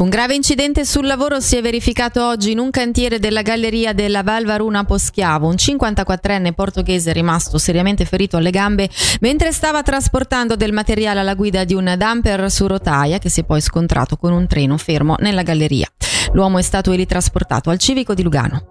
Un grave incidente sul lavoro si è verificato oggi in un cantiere della galleria della Val Varuna Poschiavo. Un 54enne portoghese è rimasto seriamente ferito alle gambe mentre stava trasportando del materiale alla guida di un dumper su rotaia che si è poi scontrato con un treno fermo nella galleria. L'uomo è stato ritrasportato al civico di Lugano.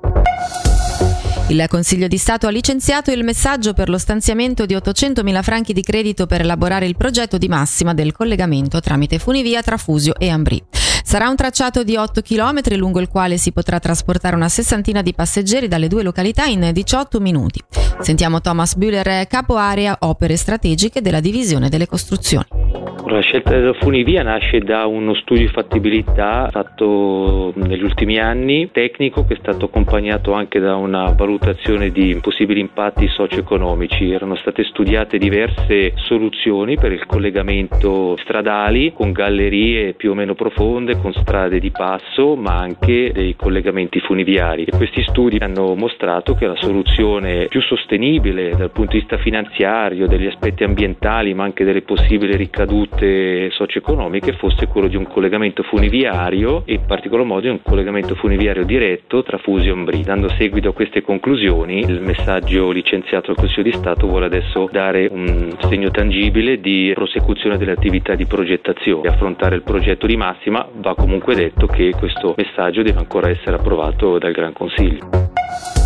Il Consiglio di Stato ha licenziato il messaggio per lo stanziamento di 800.000 franchi di credito per elaborare il progetto di massima del collegamento tramite funivia tra Fusio e Ambrì. Sarà un tracciato di 8 km lungo il quale si potrà trasportare una sessantina di passeggeri dalle due località in 18 minuti. Sentiamo Thomas Bühler, capo area opere strategiche della divisione delle costruzioni. La scelta della funivia nasce da uno studio di fattibilità fatto negli ultimi anni, tecnico, che è stato accompagnato anche da una valutazione di possibili impatti socio-economici. Erano state studiate diverse soluzioni per il collegamento stradali con gallerie più o meno profonde, con strade di passo, ma anche dei collegamenti funiviari. E questi studi hanno mostrato che la soluzione più sostenibile dal punto di vista finanziario, degli aspetti ambientali, ma anche delle possibili ricadute ricadute socio-economiche fosse quello di un collegamento funiviario e in particolar modo un collegamento funiviario diretto tra Fusi e Ombri. Dando seguito a queste conclusioni, il messaggio licenziato dal Consiglio di Stato vuole adesso dare un segno tangibile di prosecuzione delle attività di progettazione. Affrontare il progetto di massima va comunque detto che questo messaggio deve ancora essere approvato dal Gran Consiglio.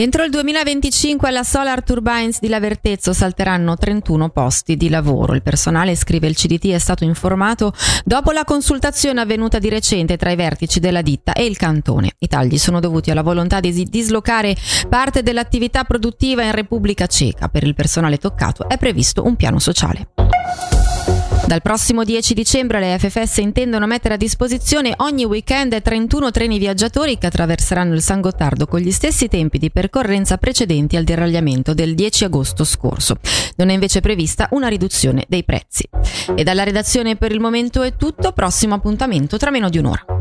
Entro il 2025 alla Solar Turbines di Lavertezzo salteranno 31 posti di lavoro. Il personale, scrive il CDT, è stato informato dopo la consultazione avvenuta di recente tra i vertici della ditta e il cantone. I tagli sono dovuti alla volontà di dislocare parte dell'attività produttiva in Repubblica Ceca. Per il personale toccato è previsto un piano sociale. Dal prossimo 10 dicembre le FFS intendono mettere a disposizione ogni weekend 31 treni viaggiatori che attraverseranno il San Gottardo con gli stessi tempi di percorrenza precedenti al deragliamento del 10 agosto scorso. Non è invece prevista una riduzione dei prezzi. E dalla redazione per il momento è tutto, prossimo appuntamento tra meno di un'ora.